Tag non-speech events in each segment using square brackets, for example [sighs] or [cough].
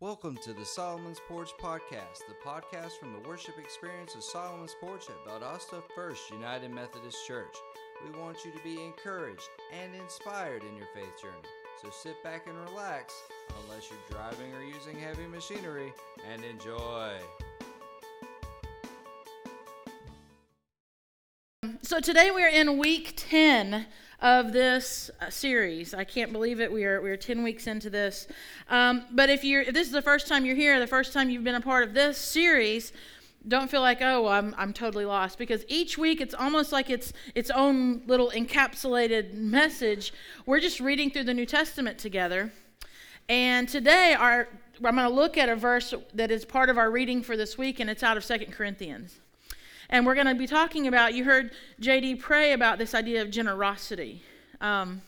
Welcome to the Solomon's Porch Podcast, the podcast from the worship experience of Solomon's Porch at Valdosta First United Methodist Church. We want you to be encouraged and inspired in your faith journey. So sit back and relax, unless you're driving or using heavy machinery, and enjoy. So today we're in week 10 of this uh, series. I can't believe it. We are we are 10 weeks into this. Um, but if you're if this is the first time you're here, the first time you've been a part of this series, don't feel like oh I'm I'm totally lost because each week it's almost like it's its own little encapsulated message. We're just reading through the New Testament together. And today our I'm going to look at a verse that is part of our reading for this week and it's out of Second Corinthians. And we're going to be talking about, you heard JD pray about this idea of generosity. Um,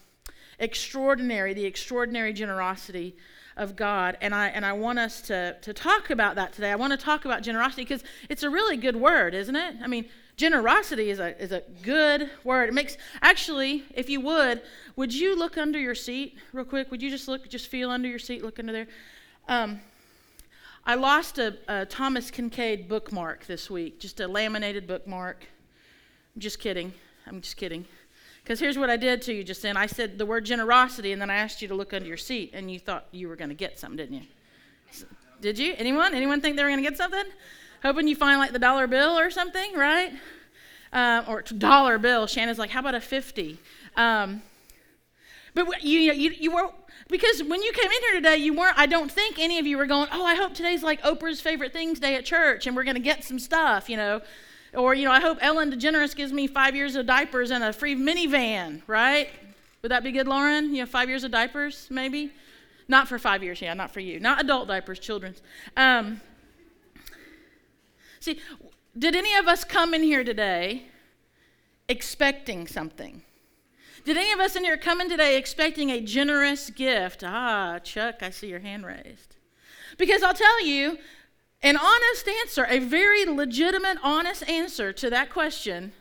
extraordinary, the extraordinary generosity of God. And I, and I want us to, to talk about that today. I want to talk about generosity because it's a really good word, isn't it? I mean, generosity is a, is a good word. It makes, actually, if you would, would you look under your seat real quick? Would you just look, just feel under your seat, look under there? Um, I lost a, a, Thomas Kinkade bookmark this week, just a laminated bookmark. I'm just kidding. I'm just kidding. Because here's what I did to you just then. I said the word generosity, and then I asked you to look under your seat, and you thought you were going to get something, didn't you? Did you? Anyone? Anyone think they were going to get something? Hoping you find like the dollar bill or something, right? Uh, or dollar bill. Shannon's like, how about a 50? Um, but you, you, you were because when you came in here today, you weren't, I don't think any of you were going, oh, I hope today's like Oprah's favorite things day at church and we're going to get some stuff, you know. Or, you know, I hope Ellen DeGeneres gives me five years of diapers and a free minivan, right? Would that be good, Lauren? You have five years of diapers, maybe? Not for five years, yeah, not for you. Not adult diapers, children's. Um, see, did any of us come in here today expecting something? Did any of us in here come in today expecting a generous gift? Ah, Chuck, I see your hand raised. Because I'll tell you, an honest answer, a very legitimate, honest answer to that question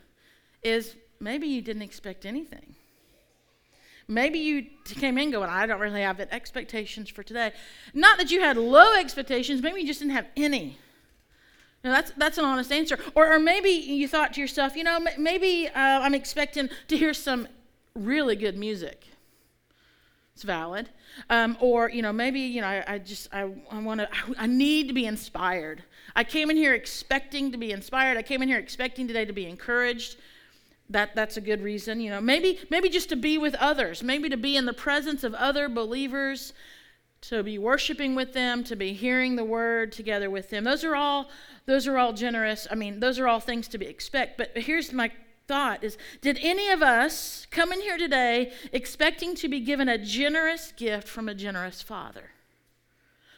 is maybe you didn't expect anything. Maybe you came in going, I don't really have expectations for today. Not that you had low expectations, maybe you just didn't have any. Now that's that's an honest answer. Or, or maybe you thought to yourself, you know, maybe uh, I'm expecting to hear some really good music. It's valid. Um, or, you know, maybe, you know, I, I just, I, I want to, I, I need to be inspired. I came in here expecting to be inspired. I came in here expecting today to be encouraged. That, that's a good reason, you know. Maybe, maybe just to be with others, maybe to be in the presence of other believers, to be worshiping with them, to be hearing the word together with them. Those are all, those are all generous. I mean, those are all things to be expect. But here's my thought is did any of us come in here today expecting to be given a generous gift from a generous father?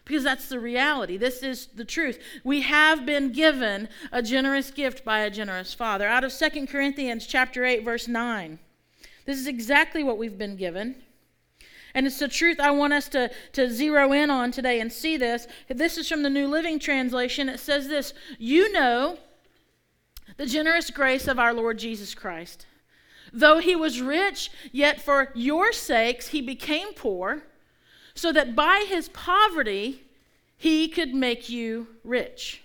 Because that's the reality. This is the truth. We have been given a generous gift by a generous father. Out of Second Corinthians chapter 8 verse 9. This is exactly what we've been given. And it's the truth I want us to, to zero in on today and see this. This is from the New Living Translation. It says this You know the generous grace of our Lord Jesus Christ. Though he was rich, yet for your sakes he became poor, so that by his poverty he could make you rich.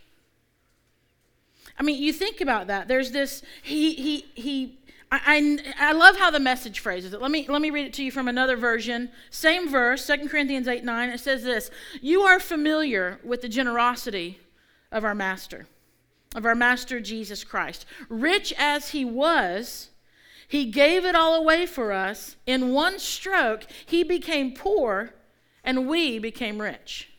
I mean, you think about that. There's this, he, he, he, I, I, love how the message phrases it. Let me, let me read it to you from another version. Same verse, 2 Corinthians 8 9. It says this You are familiar with the generosity of our master of our Master Jesus Christ. Rich as he was, he gave it all away for us. In one stroke, he became poor and we became rich.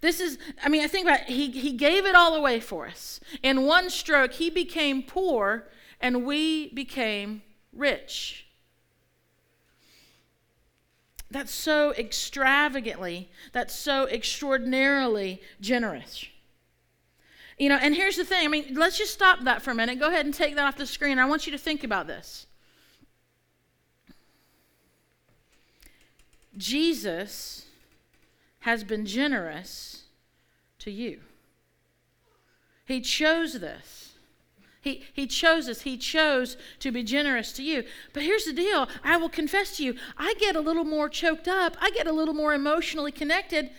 This is, I mean, I think about it. He, he gave it all away for us. In one stroke, he became poor and we became rich. That's so extravagantly, that's so extraordinarily generous. You know, and here's the thing I mean, let's just stop that for a minute. Go ahead and take that off the screen. I want you to think about this. Jesus has been generous to you. He chose this. He, he chose us. He chose to be generous to you. But here's the deal I will confess to you, I get a little more choked up, I get a little more emotionally connected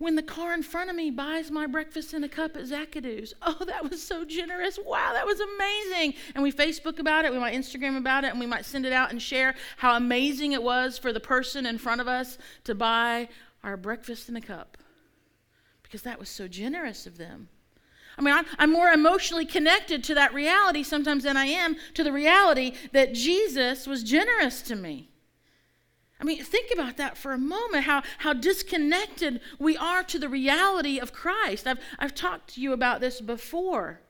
when the car in front of me buys my breakfast in a cup at Zacadoo's. [laughs] Oh, that was so generous. Wow, that was amazing. And we Facebook about it, we might Instagram about it, and we might send it out and share how amazing it was for the person in front of us to buy our breakfast in a cup because that was so generous of them. I mean, I'm, more emotionally connected to that reality sometimes than I am to the reality that Jesus was generous to me. I mean, think about that for a moment how, how disconnected we are to the reality of Christ. I've, I've talked to you about this before.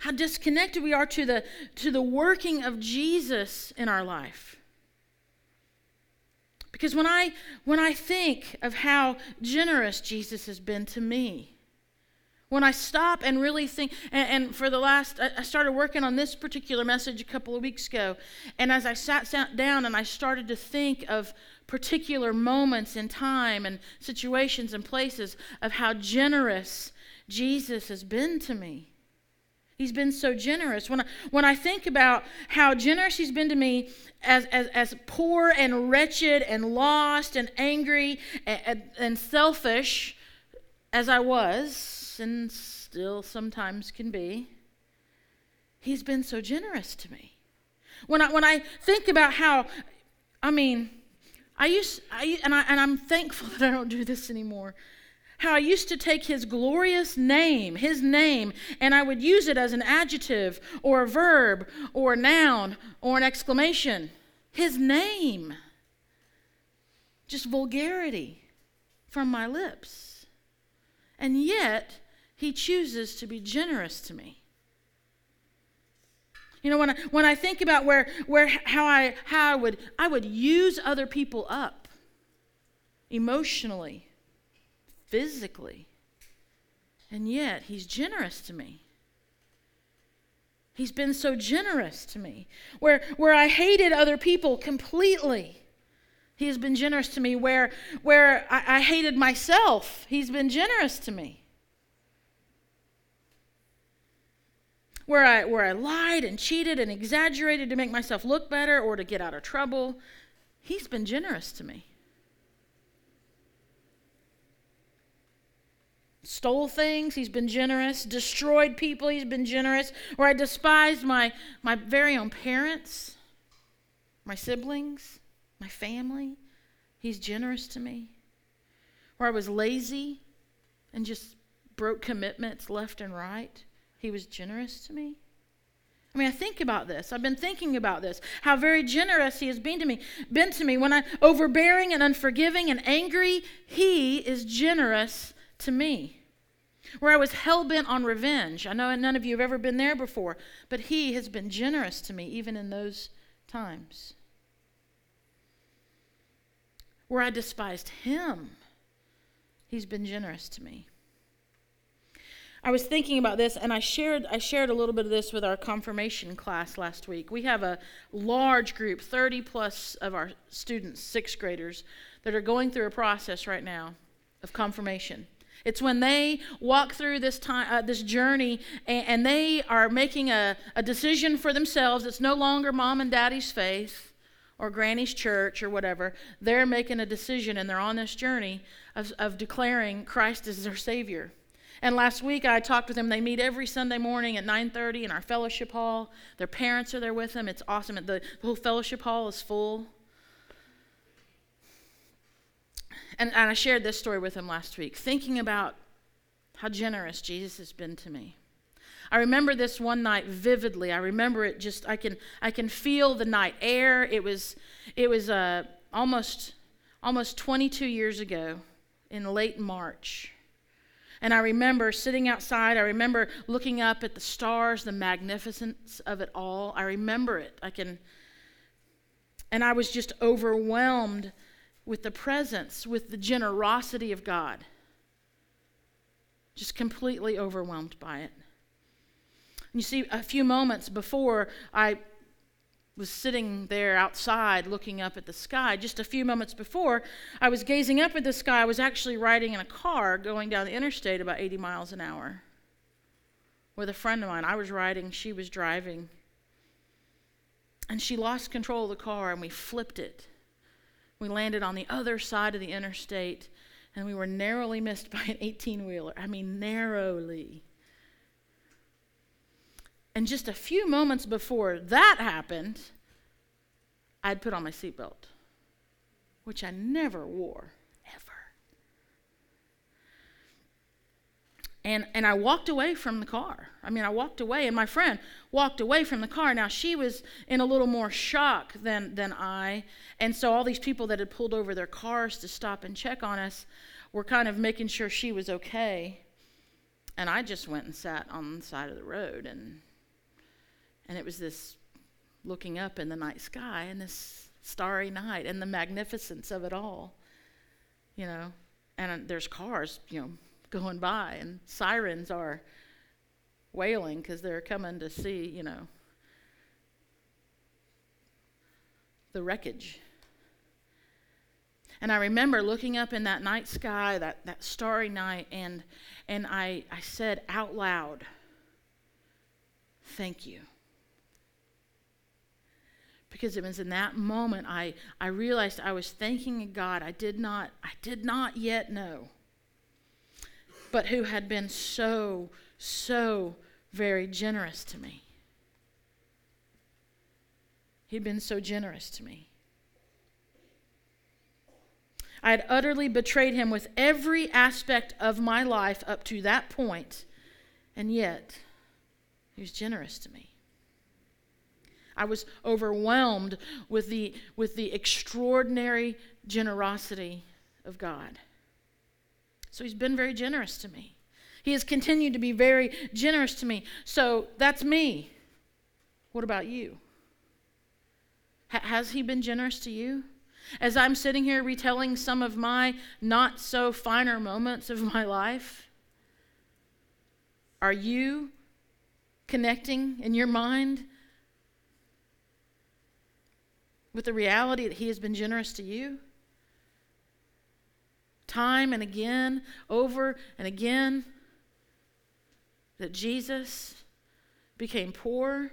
How disconnected we are to the, to the working of Jesus in our life. Because when I, when I think of how generous Jesus has been to me, when I stop and really think, and, and, for the last, I started working on this particular message a couple of weeks ago. And as I sat, sat down and I started to think of particular moments in time and situations and places of how generous Jesus has been to me. He's been so generous. When I, when I think about how generous he's been to me as, as, as poor and wretched and lost and angry and, and, and selfish as I was, and still sometimes can be, He's been so generous to me. When I, when I think about how, I mean, I used, I, and, I, and I'm thankful [laughs] that I don't do this anymore. How I used to take his glorious name, his name, and I would use it as an adjective or a verb or a noun or an exclamation. His name. Just vulgarity from my lips. And yet, he chooses to be generous to me. You know, when I, when I think about where, where how, I, how I, would, I would use other people up emotionally, physically, and yet he's generous to me. He's been so generous to me. Where, where I hated other people completely, he has been generous to me. Where, where I, I hated myself, he's been generous to me. Where I, where I lied and cheated and exaggerated to make myself look better or to get out of trouble. He's been generous to me. Stole things, he's been generous. Destroyed people, he's been generous. Where I despised my, my very own parents, my siblings, my family, he's generous to me. Where I was lazy and just broke commitments left and right, he was generous to me. I mean, I think about this. I've been thinking about this. How very generous he has been to me. Been to me when I'm overbearing and unforgiving and angry, he is generous to me. Where I was hell bent on revenge. I know none of you have ever been there before, but he has been generous to me even in those times. Where I despised him, he's been generous to me. I was thinking about this and I shared I shared a little bit of this with our confirmation class last week. We have a large group, 30 plus of our students, 6th graders that are going through a process right now of confirmation. It's when they walk through this time, uh, this journey, and, and they are making a, a decision for themselves. It's no longer mom and daddy's faith or granny's church or whatever. They're making a decision, and they're on this journey of, of declaring Christ as their Savior. And last week I talked with them. They meet every Sunday morning at 9:30 in our fellowship hall. Their parents are there with them. It's awesome. The, whole fellowship hall is full. And, and I shared this story with them last week, thinking about how generous Jesus has been to me. I remember this one night vividly. I remember it just I can I can feel the night air. It was it was uh, almost almost 22 years ago in late March. And I remember sitting outside. I remember looking up at the stars, the magnificence of it all. I remember it. I can. And I was just overwhelmed with the presence, with the generosity of God. Just completely overwhelmed by it. You see, a few moments before I was sitting there outside looking up at the sky. Just a few moments before, I was gazing up at the sky. I was actually riding in a car going down the interstate about 80 miles an hour with a friend of mine. I was riding, she was driving. And she lost control of the car and we flipped it. We landed on the other side of the interstate and we were narrowly missed [laughs] by an 18 wheeler. I mean, narrowly. And just a few moments before that happened, I'd put on my seatbelt, which I never wore, ever. And, and I walked away from the car. I mean, I walked away, and my friend walked away from the car. Now, she was in a little more shock than, than I. And so, all these people that had pulled over their cars to stop and check on us were kind of making sure she was okay. And I just went and sat on the side of the road. And, and it was this looking up in the night sky and this starry night and the magnificence of it all, you know. And uh, there's cars, you know going by, and sirens are wailing because they're coming to see, you know, the wreckage. And I remember looking up in that night sky, that, that starry night, and, and I, I said out loud, Thank you. Because it was in that moment I, I realized I was thanking God I did not I did not yet know but who had been so, so very generous to me. He'd been so generous to me. I had utterly betrayed him with every aspect of my life up to that point, and yet he was generous to me. I was overwhelmed with the, with the extraordinary generosity of God. So he's been very generous to me. He has continued to be very generous to me. So that's me. What about you? H- has he been generous to you? As I'm sitting here retelling some of my not so finer moments of my life, are you connecting in your mind with the reality that he has been generous to you? time and again, over and again, that Jesus became poor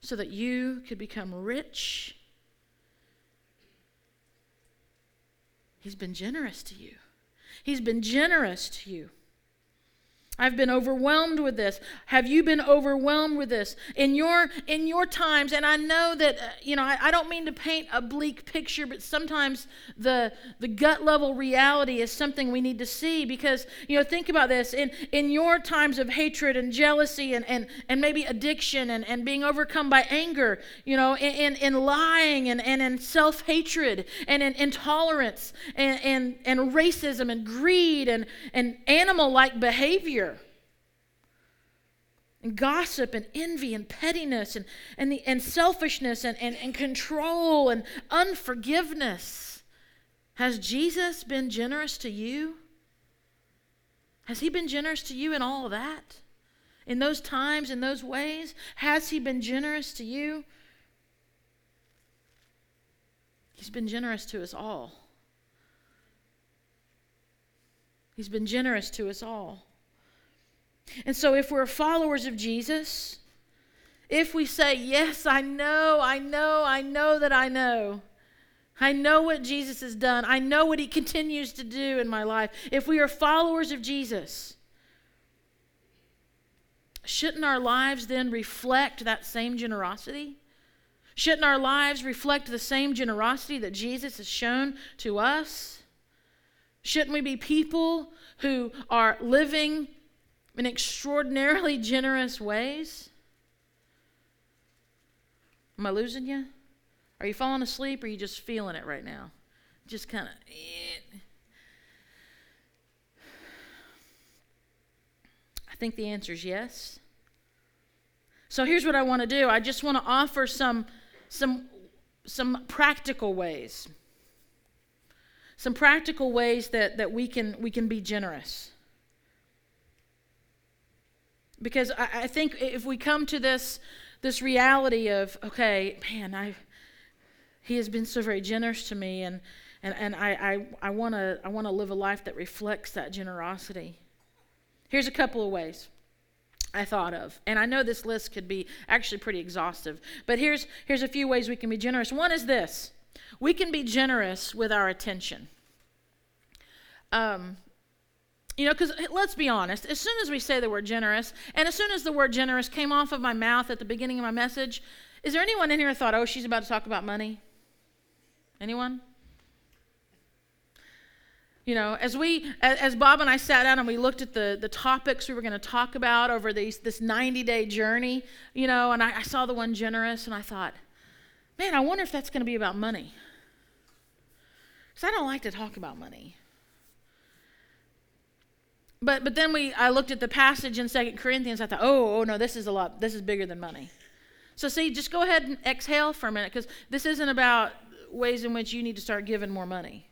so that you could become rich. He's been generous to you. He's been generous to you. I've been overwhelmed with this. Have you been overwhelmed with this in your in your times? And I know that uh, you know I, I, don't mean to paint a bleak picture, but sometimes the the gut level reality is something we need to see because you know think about this in in your times of hatred and jealousy and and, and maybe addiction and, and being overcome by anger, you know, in in, in lying and, and in self hatred and in intolerance and, and and racism and greed and and animal like behavior gossip and envy and pettiness and, and, the, and selfishness and, and, and control and unforgiveness. Has Jesus been generous to you? Has he been generous to you in all of that? In those times, in those ways? Has he been generous to you? He's been generous to us all. He's been generous to us all. And so, if we're followers of Jesus, if we say, Yes, I know, I know, I know that I know, I know what Jesus has done, I know what he continues to do in my life, if we are followers of Jesus, shouldn't our lives then reflect that same generosity? Shouldn't our lives reflect the same generosity that Jesus has shown to us? Shouldn't we be people who are living in extraordinarily generous ways? Am I losing you? Are you falling asleep or are you just feeling it right now? Just kind of. Eh. I think the answer is yes. So here's what I want to do. I just want to offer some some some practical ways. Some practical ways that, that we can we can be generous. Because I, I think if we come to this, this reality of, okay, man, I, he has been so very generous to me, and, and, and I, I, I want to I wanna live a life that reflects that generosity. Here's a couple of ways. I thought of. And I know this list could be actually pretty exhaustive, but here's, here's a few ways we can be generous. One is this we can be generous with our attention. Um, you know, because let's be honest, as soon as we say the word generous, and as soon as the word generous came off of my mouth at the beginning of my message, is there anyone in here thought, oh, she's about to talk about money? Anyone? You know, as we, as Bob and I sat down and we looked at the, the topics we were going to talk about over these, this 90 day journey, you know, and I, I saw the one generous and I thought, man, I wonder if that's going to be about money. Because I don't like to talk about money. But but then we I looked at the passage in Second Corinthians. I thought, oh, oh no, this is a lot. This is bigger than money. So see, just go ahead and exhale for a minute because this isn't about ways in which you need to start giving more money.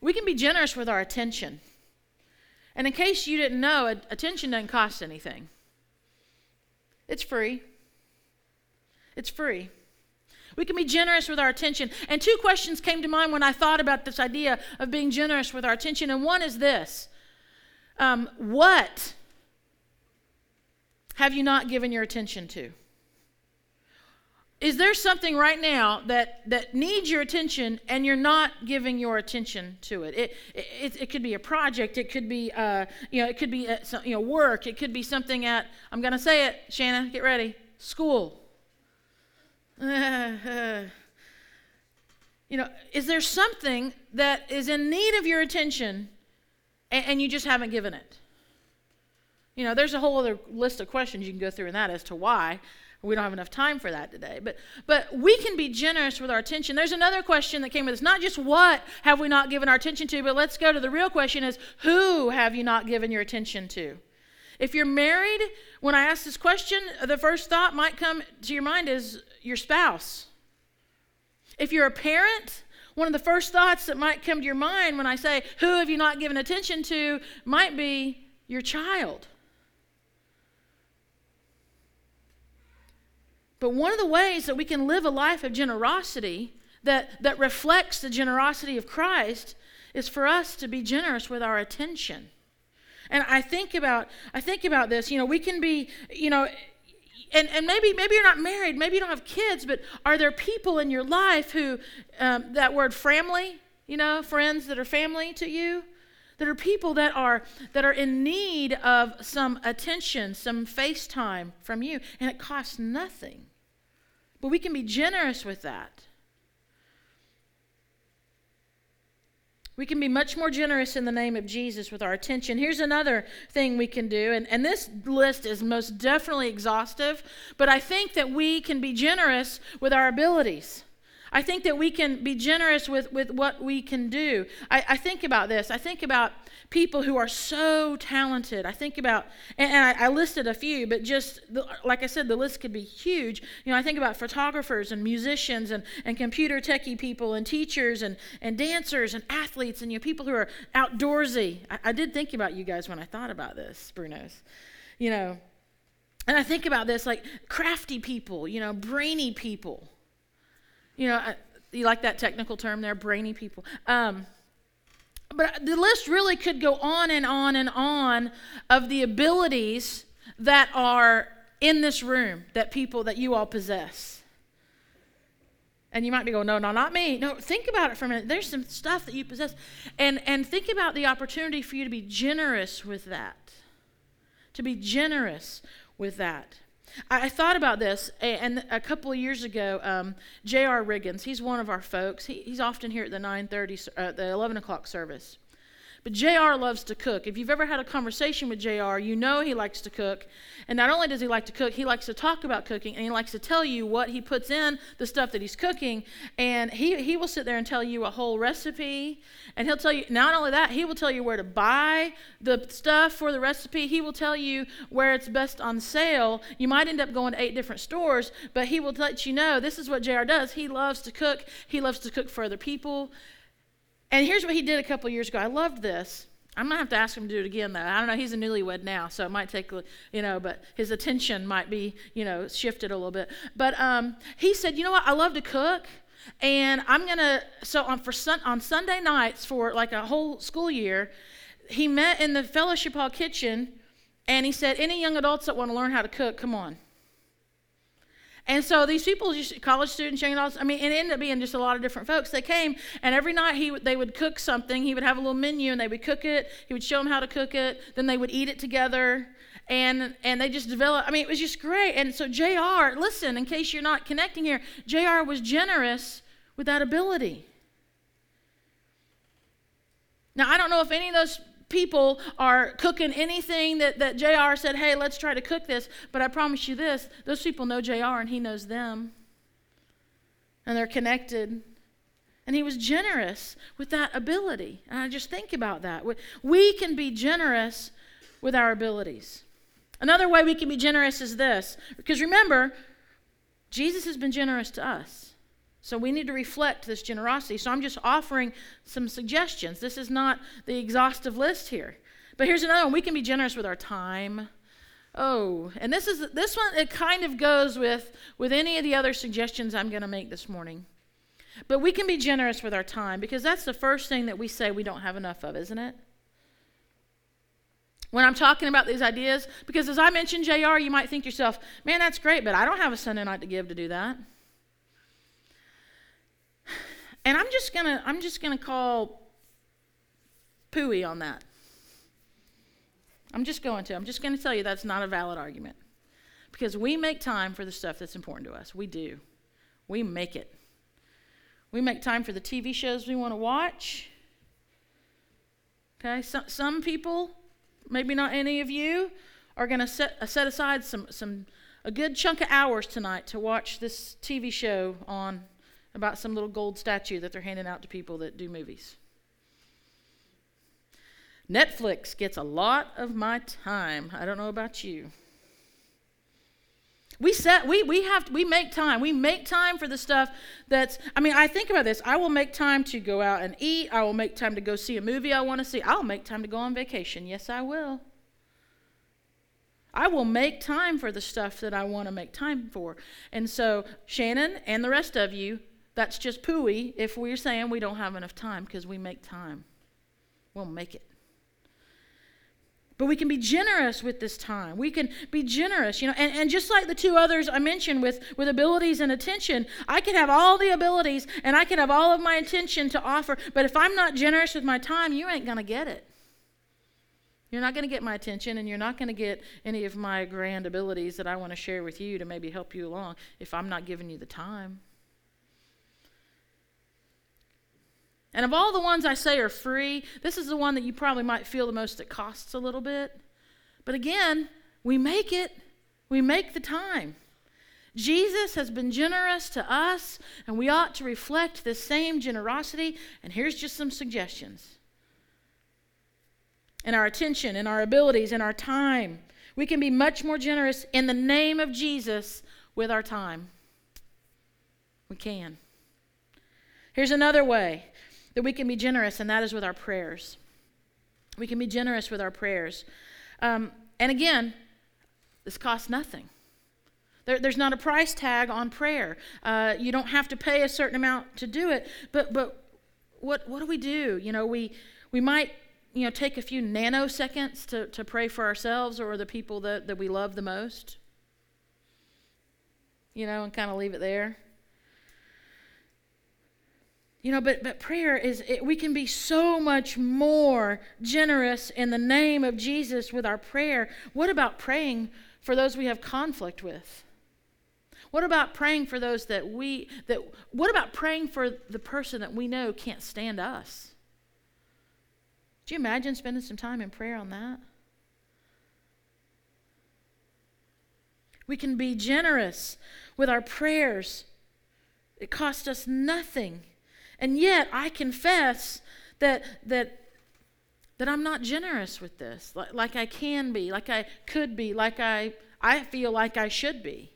We can be generous with our attention. And in case you didn't know, attention doesn't cost anything. It's free. It's free. We can be generous with our attention. And two questions came to mind when I thought about this idea of being generous with our attention. And one is this um, What have you not given your attention to? Is there something right now that, that needs your attention and you're not giving your attention to it? It, it, it could be a project. It could be, uh, you know, it could be, uh, you know, work. It could be something at, I'm going to say it, Shanna, get ready, school [laughs] you know, is there something that is in need of your attention and, and, you just haven't given it? You know, there's a whole other list of questions you can go through in that as to why. We don't have enough time for that today. But but we can be generous with our attention. There's another question that came with this. Not just what have we not given our attention to, but let's go to the real question is who have you not given your attention to? If you're married, when I ask this question, the first thought might come to your mind is your spouse. If you're a parent, one of the first thoughts that might come to your mind when I say, Who have you not given attention to? might be your child. But one of the ways that we can live a life of generosity that, that reflects the generosity of Christ is for us to be generous with our attention. And I think about I think about this, you know, we can be, you know, and, and maybe maybe you're not married, maybe you don't have kids, but are there people in your life who um, that word family, you know, friends that are family to you? That are people that are that are in need of some attention, some face time from you, and it costs nothing. But we can be generous with that. We can be much more generous in the name of Jesus with our attention. Here's another thing we can do, and, and this list is most definitely exhaustive, but I think that we can be generous with our abilities. I think that we can be generous with, with what we can do. I, I think about this. I think about people who are so talented. I think about, and, and I, I, listed a few, but just the, like I said, the list could be huge. You know, I think about photographers and musicians and, and computer techie people and teachers and, and dancers and athletes and you know, people who are outdoorsy. I, I did think about you guys when I thought about this, Brunos. You know, and I think about this like crafty people, you know, brainy people. You know, I, you like that technical term there, brainy people. Um, but the list really could go on and on and on of the abilities that are in this room that people that you all possess. And you might be going, no, no, not me. No, think about it for a minute. There's some stuff that you possess. And, and think about the opportunity for you to be generous with that. To be generous with that. I thought about this, and a couple of years ago, um, J.R. Riggins, he's one of our folks. He, he's often here at the 9:30, uh, the 11 o'clock service. But JR loves to cook. If you've ever had a conversation with JR, you know he likes to cook. And not only does he like to cook, he likes to talk about cooking and he likes to tell you what he puts in the stuff that he's cooking. And he, he will sit there and tell you a whole recipe. And he'll tell you, not only that, he will tell you where to buy the stuff for the recipe. He will tell you where it's best on sale. You might end up going to eight different stores, but he will let you know this is what JR does. He loves to cook, he loves to cook for other people. And here's what he did a couple years ago. I loved this. I'm gonna have to ask him to do it again, though. I don't know. He's a newlywed now, so it might take, you know, but his attention might be, you know, shifted a little bit. But um, he said, you know what? I love to cook, and I'm gonna. So on for sun, on Sunday nights for like a whole school year, he met in the fellowship hall kitchen, and he said, any young adults that want to learn how to cook, come on. And so these people, just college students, young adults, I mean, it ended up being just a lot of different folks. They came, and every night he they would cook something. He would have a little menu, and they would cook it. He would show them how to cook it. Then they would eat it together, and and they just developed. I mean, it was just great. And so JR Listen, in case you're not connecting here, JR was generous with that ability. Now I don't know if any of those people are cooking anything that, that JR said, hey, let's try to cook this. But I promise you this those people know JR and he knows them. And they're connected. And he was generous with that ability. And I just think about that. We can be generous with our abilities. Another way we can be generous is this. Because remember, Jesus has been generous to us. So we need to reflect this generosity. So I'm just offering some suggestions. This is not the exhaustive list here. But here's another one. We can be generous with our time. Oh, and this is this one it kind of goes with with any of the other suggestions I'm going to make this morning. But we can be generous with our time because that's the first thing that we say we don't have enough of, isn't it? When I'm talking about these ideas, because as I mentioned JR, you might think to yourself, man, that's great, but I don't have a Sunday night to give to do that. And I'm just gonna I'm just gonna call pooey on that. I'm just going to. I'm just to tell you that's not a valid argument. Because we make time for the stuff that's important to us. We do. We make it. We make time for the TV shows we want to watch. Okay, so, some people, maybe not any of you, are going to set, uh, set aside some, some a good chunk of hours tonight to watch this TV show on about some little gold statue that they're handing out to people that do movies. Netflix gets a lot of my time. I don't know about you. We set we we have we make time. We make time for the stuff that's I mean, I think about this. I will make time to go out and eat. I will make time to go see a movie I want to see. I'll make time to go on vacation. Yes, I will. I will make time for the stuff that I want to make time for. And so, Shannon and the rest of you, that's just pooey if we're saying we don't have enough time because we make time. We'll make it. But we can be generous with this time. We can be generous, you know, and, and just like the two others I mentioned with, with abilities and attention, I can have all the abilities and I can have all of my attention to offer, but if I'm not generous with my time, you ain't going to get it. You're not going to get my attention and you're not going to get any of my grand abilities that I want to share with you to maybe help you along if I'm not giving you the time. And of all the ones I say are free, this is the one that you probably might feel the most that costs a little bit. But again, we make it, we make the time. Jesus has been generous to us, and we ought to reflect this same generosity. And here's just some suggestions in our attention, in our abilities, in our time. We can be much more generous in the name of Jesus with our time. We can. Here's another way that we can be generous, and that is with our prayers. We can be generous with our prayers. Um, and again, this costs nothing. There, there's not a price tag on prayer. Uh, you don't have to pay a certain amount to do it. But, but what, what do we do? You know, we, we might you know, take a few nanoseconds to, to pray for ourselves or the people that, that we love the most. You know, and kind of leave it there. You know, but, but prayer is, it, we can be so much more generous in the name of Jesus with our prayer. What about praying for those we have conflict with? What about praying for those that we, that, what about praying for the person that we know can't stand us? Do you imagine spending some time in prayer on that? We can be generous with our prayers. It costs us nothing. And yet I confess that that that I'm not generous with this, like, like I can be, like I could be, like I I feel like I should be.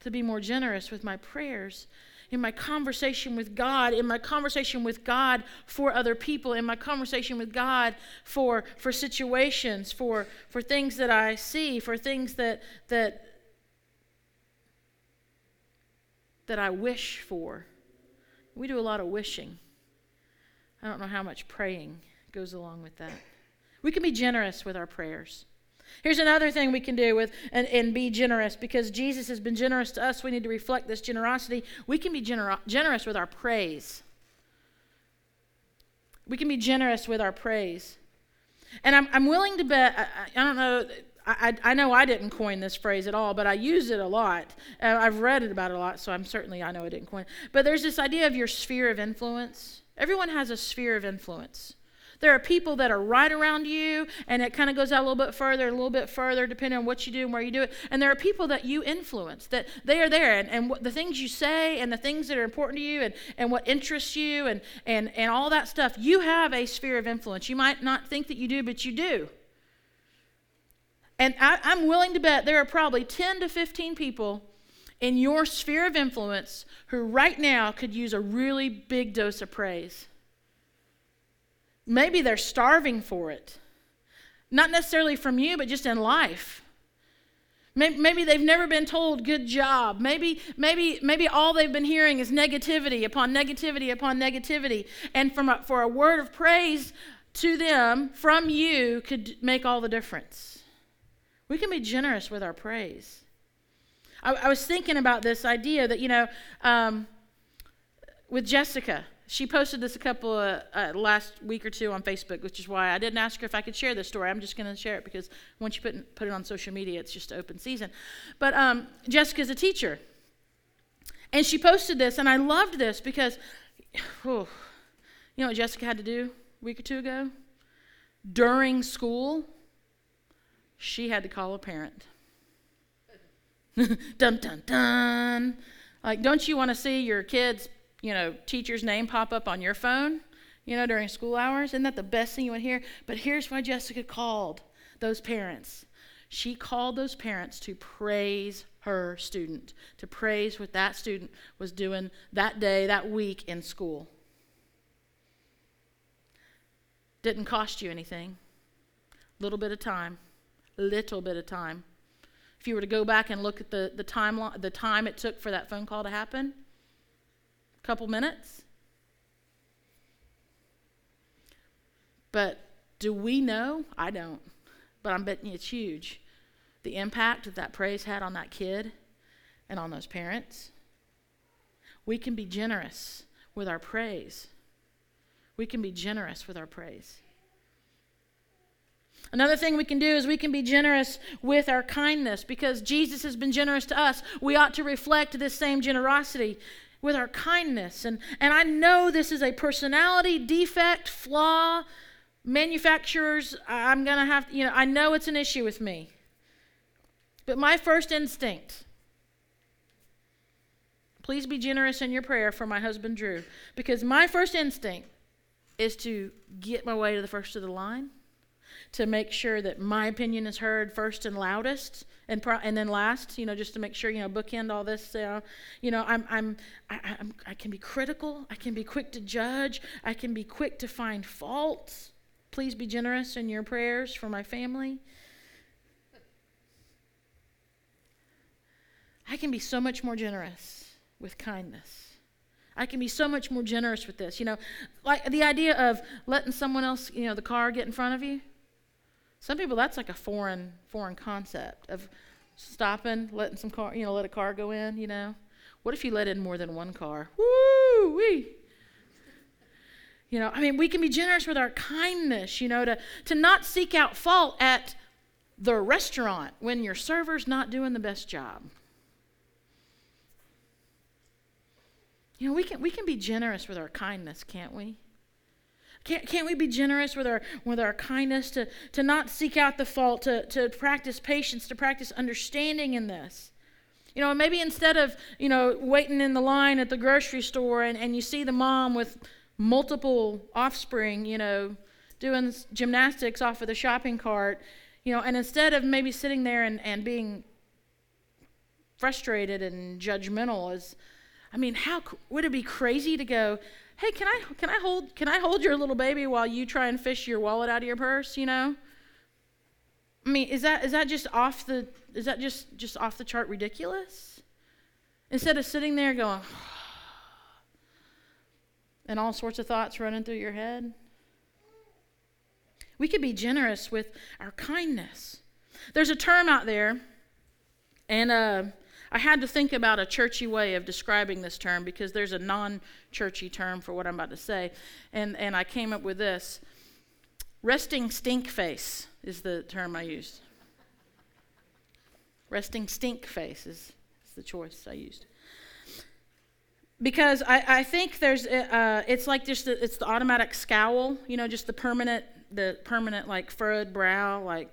To be more generous with my prayers, in my conversation with God, in my conversation with God for other people, in my conversation with God for for situations, for for things that I see, for things that that that I wish for. We do a lot of wishing. I don't know how much praying goes along with that. We can be generous with our prayers. Here's another thing we can do with and, and be generous because Jesus has been generous to us. We need to reflect this generosity. We can be gener- generous with our praise. We can be generous with our praise. And I'm, I'm willing to bet, I, I don't know, I, I, know I didn't coin this phrase at all, but I use it a lot. Uh, I've read it about it a lot, so I'm certainly, I know I didn't coin it. But there's this idea of your sphere of influence. Everyone has a sphere of influence. There are people that are right around you, and it kind of goes out a little bit further, a little bit further, depending on what you do and where you do it. And there are people that you influence, that they are there, and, and what, the things you say, and the things that are important to you, and, and what interests you, and, and, and all that stuff. You have a sphere of influence. You might not think that you do, but you do. And I, I'm willing to bet there are probably 10 to 15 people in your sphere of influence who right now could use a really big dose of praise. Maybe they're starving for it. Not necessarily from you, but just in life. Maybe they've never been told good job. Maybe, maybe, maybe all they've been hearing is negativity upon negativity upon negativity. And from a, for a word of praise to them from you could make all the difference. We can be generous with our praise. I, I was thinking about this idea that, you know, um, with Jessica, she posted this a couple of uh, last week or two on Facebook, which is why I didn't ask her if I could share this story. I'm just going to share it because once you put, put it on social media, it's just open season. But um, Jessica's a teacher. And she posted this, and I loved this because, oh, you know what Jessica had to do a week or two ago? During school, she had to call a parent. [laughs] dun, dun, dun. Like, don't you want to see your kids you know, teacher's name pop up on your phone, you know, during school hours. Isn't that the best thing you would hear? But here's why Jessica called those parents. She called those parents to praise her student, to praise what that student was doing that day, that week in school. Didn't cost you anything. Little bit of time. Little bit of time. If you were to go back and look at the, the, time, the time it took for that phone call to happen, a couple minutes. But do we know? I don't. But I'm betting it's huge. The impact that that praise had on that kid and on those parents. We can be generous with our praise. We can be generous with our praise. Another thing we can do is we can be generous with our kindness because Jesus has been generous to us. We ought to reflect this same generosity with our kindness. And, and I know this is a personality defect, flaw. Manufacturers, I'm going to have, you know, I know it's an issue with me. But my first instinct, please be generous in your prayer for my husband Drew, because my first instinct is to get my way to the first of the line to make sure that my opinion is heard first and loudest and pro- and then last you know just to make sure you know bookend all this uh, you know I'm I'm I, I'm I can be critical I can be quick to judge I can be quick to find faults please be generous in your prayers for my family I can be so much more generous with kindness I can be so much more generous with this. You know, like the idea of letting someone else, you know, the car get in front of you. Some people that's like a foreign foreign concept of stopping, letting some car, you know, let a car go in, you know. What if you let in more than one car? Woo wee. You know, I mean, we can be generous with our kindness, you know, to, to not seek out fault at the restaurant when your server's not doing the best job. You know, we can, we can be generous with our kindness, can't we? Can't, can't we be generous with our, with our kindness to, to not seek out the fault, to, to practice patience, to practice understanding in this? You know, maybe instead of, you know, waiting in the line at the grocery store and, and you see the mom with multiple offspring, you know, doing gymnastics off of the shopping cart, you know, and instead of maybe sitting there and, and being frustrated and judgmental is, I mean, how would it be crazy to go, hey, can I can I hold can I hold your little baby while you try and fish your wallet out of your purse, you know? I mean, is that is that just off the is that just just off the chart ridiculous? Instead of sitting there going [sighs] and all sorts of thoughts running through your head. We could be generous with our kindness. There's a term out there, and uh, I had to think about a churchy way of describing this term because there's a non churchy term for what I'm about to say. And, and I came up with this resting stink face is the term I used. resting stink face is, is the choice I used because I, I think there's uh, it's like just the, it's the automatic scowl you know just the permanent the permanent like furrowed brow like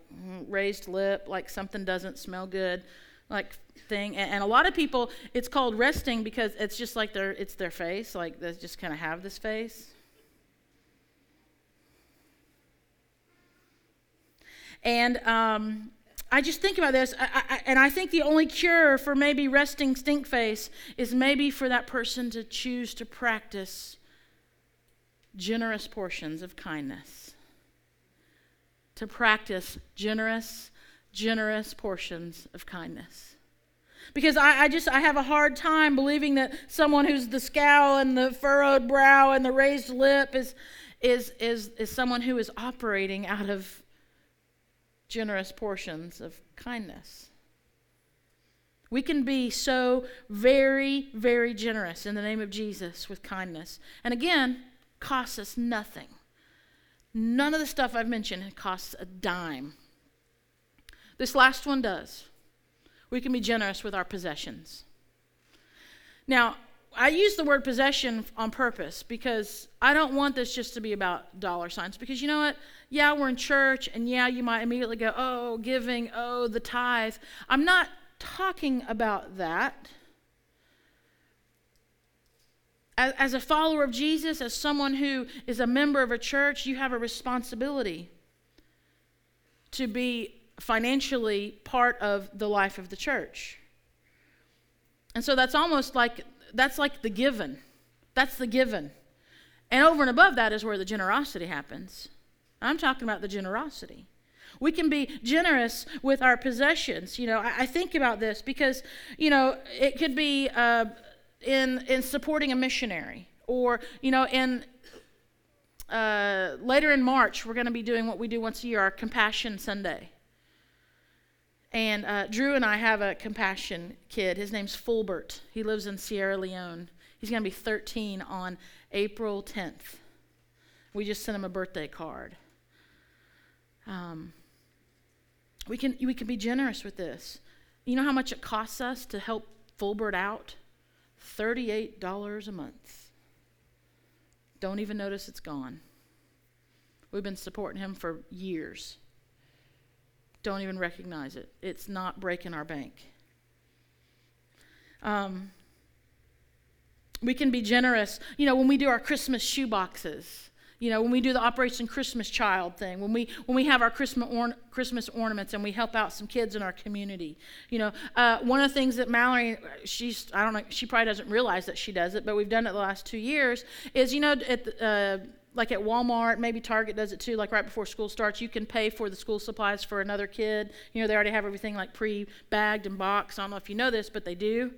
raised lip like something doesn't smell good like thing and, and a lot of people it's called resting because it's just like their it's their face like they just kind of have this face and um, I just think about this, I, I, and I think the only cure for maybe resting stink face is maybe for that person to choose to practice generous portions of kindness. To practice generous, generous portions of kindness. Because I, I just I have a hard time believing that someone who's the scowl and the furrowed brow and the raised lip is is is is someone who is operating out of generous portions of kindness. We can be so very, very generous in the name of Jesus with kindness. And again, costs us nothing. None of the stuff I've mentioned costs a dime. This last one does. We can be generous with our possessions. Now, I use the word possession on purpose because I don't want this just to be about dollar signs. Because you know what? Yeah, we're in church, and yeah, you might immediately go, oh, giving, oh, the tithe. I'm not talking about that. As, as a follower of Jesus, as someone who is a member of a church, you have a responsibility to be financially part of the life of the church. And so that's almost like that's like the given. That's the given. And over and above that is where the generosity happens. I'm talking about the generosity. We can be generous with our possessions. You know, I, I think about this because, you know, it could be uh, in, in supporting a missionary or, you know, in uh, later in March, we're going to be doing what we do once a year, our Compassion Sunday. And uh, Drew and I have a compassion kid. His name's Fulbert. He lives in Sierra Leone. He's going to be 13 on April 10th. We just sent him a birthday card. Um, we, can, we can be generous with this. You know how much it costs us to help Fulbert out? $38 a month. Don't even notice it's gone. We've been supporting him for years don't even recognize it. It's not breaking our bank. Um, we can be generous. You know, when we do our Christmas shoe boxes, you know, when we do the Operation Christmas Child thing, when we when we have our Christmas Christmas ornaments and we help out some kids in our community. You know, uh, one of the things that Mallory, she's I don't know, she probably doesn't realize that she does it, but we've done it the last two years. Is you know at the, uh, like at Walmart, maybe Target does it too, like right before school starts, you can pay for the school supplies for another kid. You know, they already have everything like pre bagged and boxed. I don't know if you know this, but they do.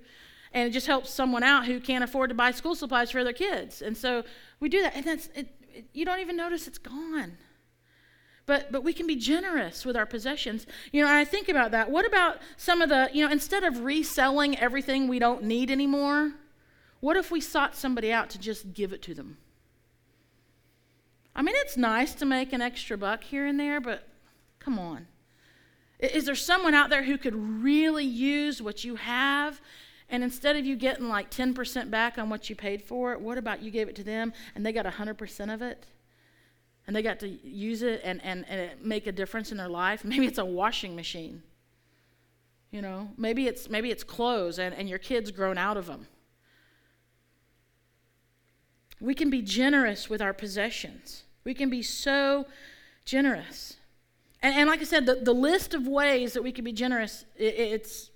And it just helps someone out who can't afford to buy school supplies for their kids. And so we do that. And that's, it, it, you don't even notice it's gone. But, but we can be generous with our possessions. You know, I think about that. What about some of the, you know, instead of reselling everything we don't need anymore, what if we sought somebody out to just give it to them? I mean, it's nice to make an extra buck here and there, but come on. Is there someone out there who could really use what you have? And instead of you getting like 10% back on what you paid for it, what about you gave it to them and they got 100% of it? And they got to use it and, and, and make a difference in their life? Maybe it's a washing machine. You know, maybe it's, maybe it's clothes and, and your kid's grown out of them. We can be generous with our possessions. We can be so generous. And, and like I said, the, the list of ways that we can be generous, it, it's,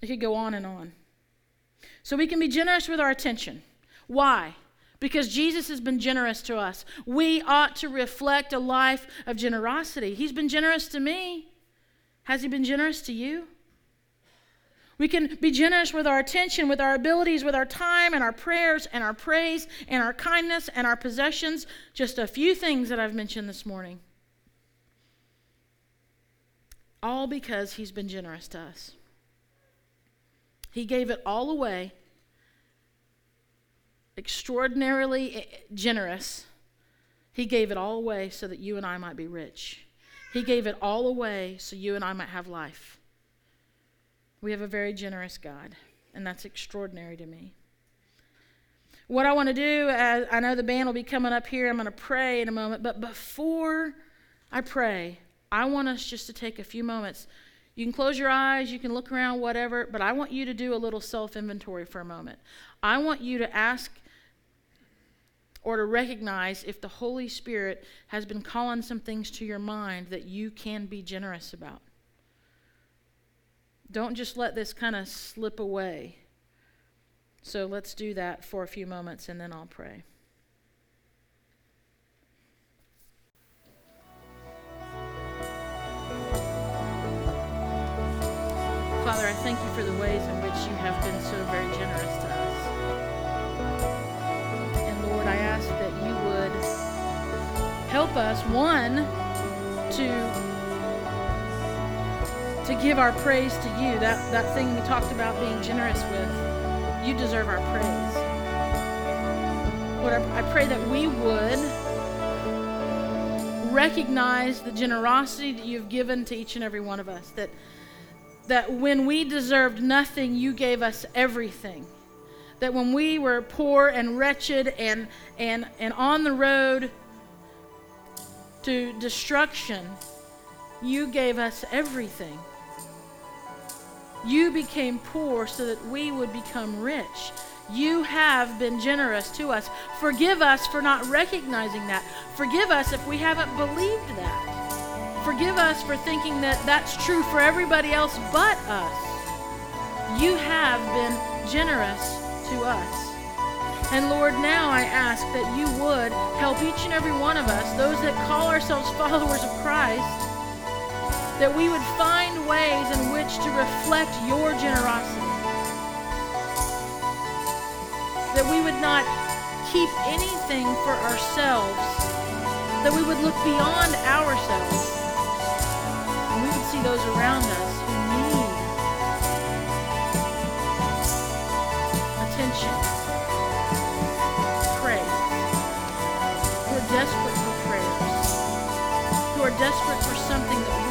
it could go on and on. So we can be generous with our attention. Why? Because Jesus has been generous to us. We ought to reflect a life of generosity. He's been generous to me. Has He been generous to you? We can be generous with our attention, with our abilities, with our time, and our prayers, and our praise, and our kindness, and our possessions. Just a few things that I've mentioned this morning. All because he's been generous to us. He gave it all away, extraordinarily generous. He gave it all away so that you and I might be rich. He gave it all away so you and I might have life. We have a very generous God, and that's extraordinary to me. What I want to do, I know the band will be coming up here. I'm going to pray in a moment, but before I pray, I want us just to take a few moments. You can close your eyes, you can look around, whatever, but I want you to do a little self inventory for a moment. I want you to ask or to recognize if the Holy Spirit has been calling some things to your mind that you can be generous about. Don't just let this kind of slip away. So let's do that for a few moments and then I'll pray. Father, I thank you for the ways in which you have been so very generous to us. And Lord, I ask that you would help us, one, to to give our praise to you. That that thing we talked about being generous with. You deserve our praise. Lord, I, I pray that we would recognize the generosity that you've given to each and every one of us. That that when we deserved nothing, you gave us everything. That when we were poor and wretched and, and, and on the road to destruction, you gave us everything. You became poor so that we would become rich. You have been generous to us. Forgive us for not recognizing that. Forgive us if we haven't believed that. Forgive us for thinking that that's true for everybody else but us. You have been generous to us. And Lord, now I ask that you would help each and every one of us, those that call ourselves followers of Christ, that we would find ways in which to reflect your generosity. That we would not keep anything for ourselves, that we would look beyond ourselves and we would see those around us who need attention, praise, who are desperate for prayers, who are desperate for something that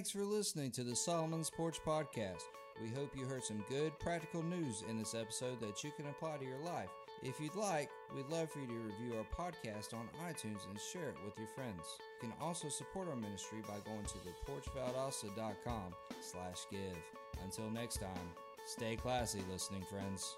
Thanks for listening to the Solomon's Porch Podcast. We hope you heard some good practical news in this episode that you can apply to your life. If you'd like, we'd love for you to review our podcast on iTunes and share it with your friends. You can also support our ministry by going to theporchvaldosta.com slash give. Until next time, stay classy, listening friends.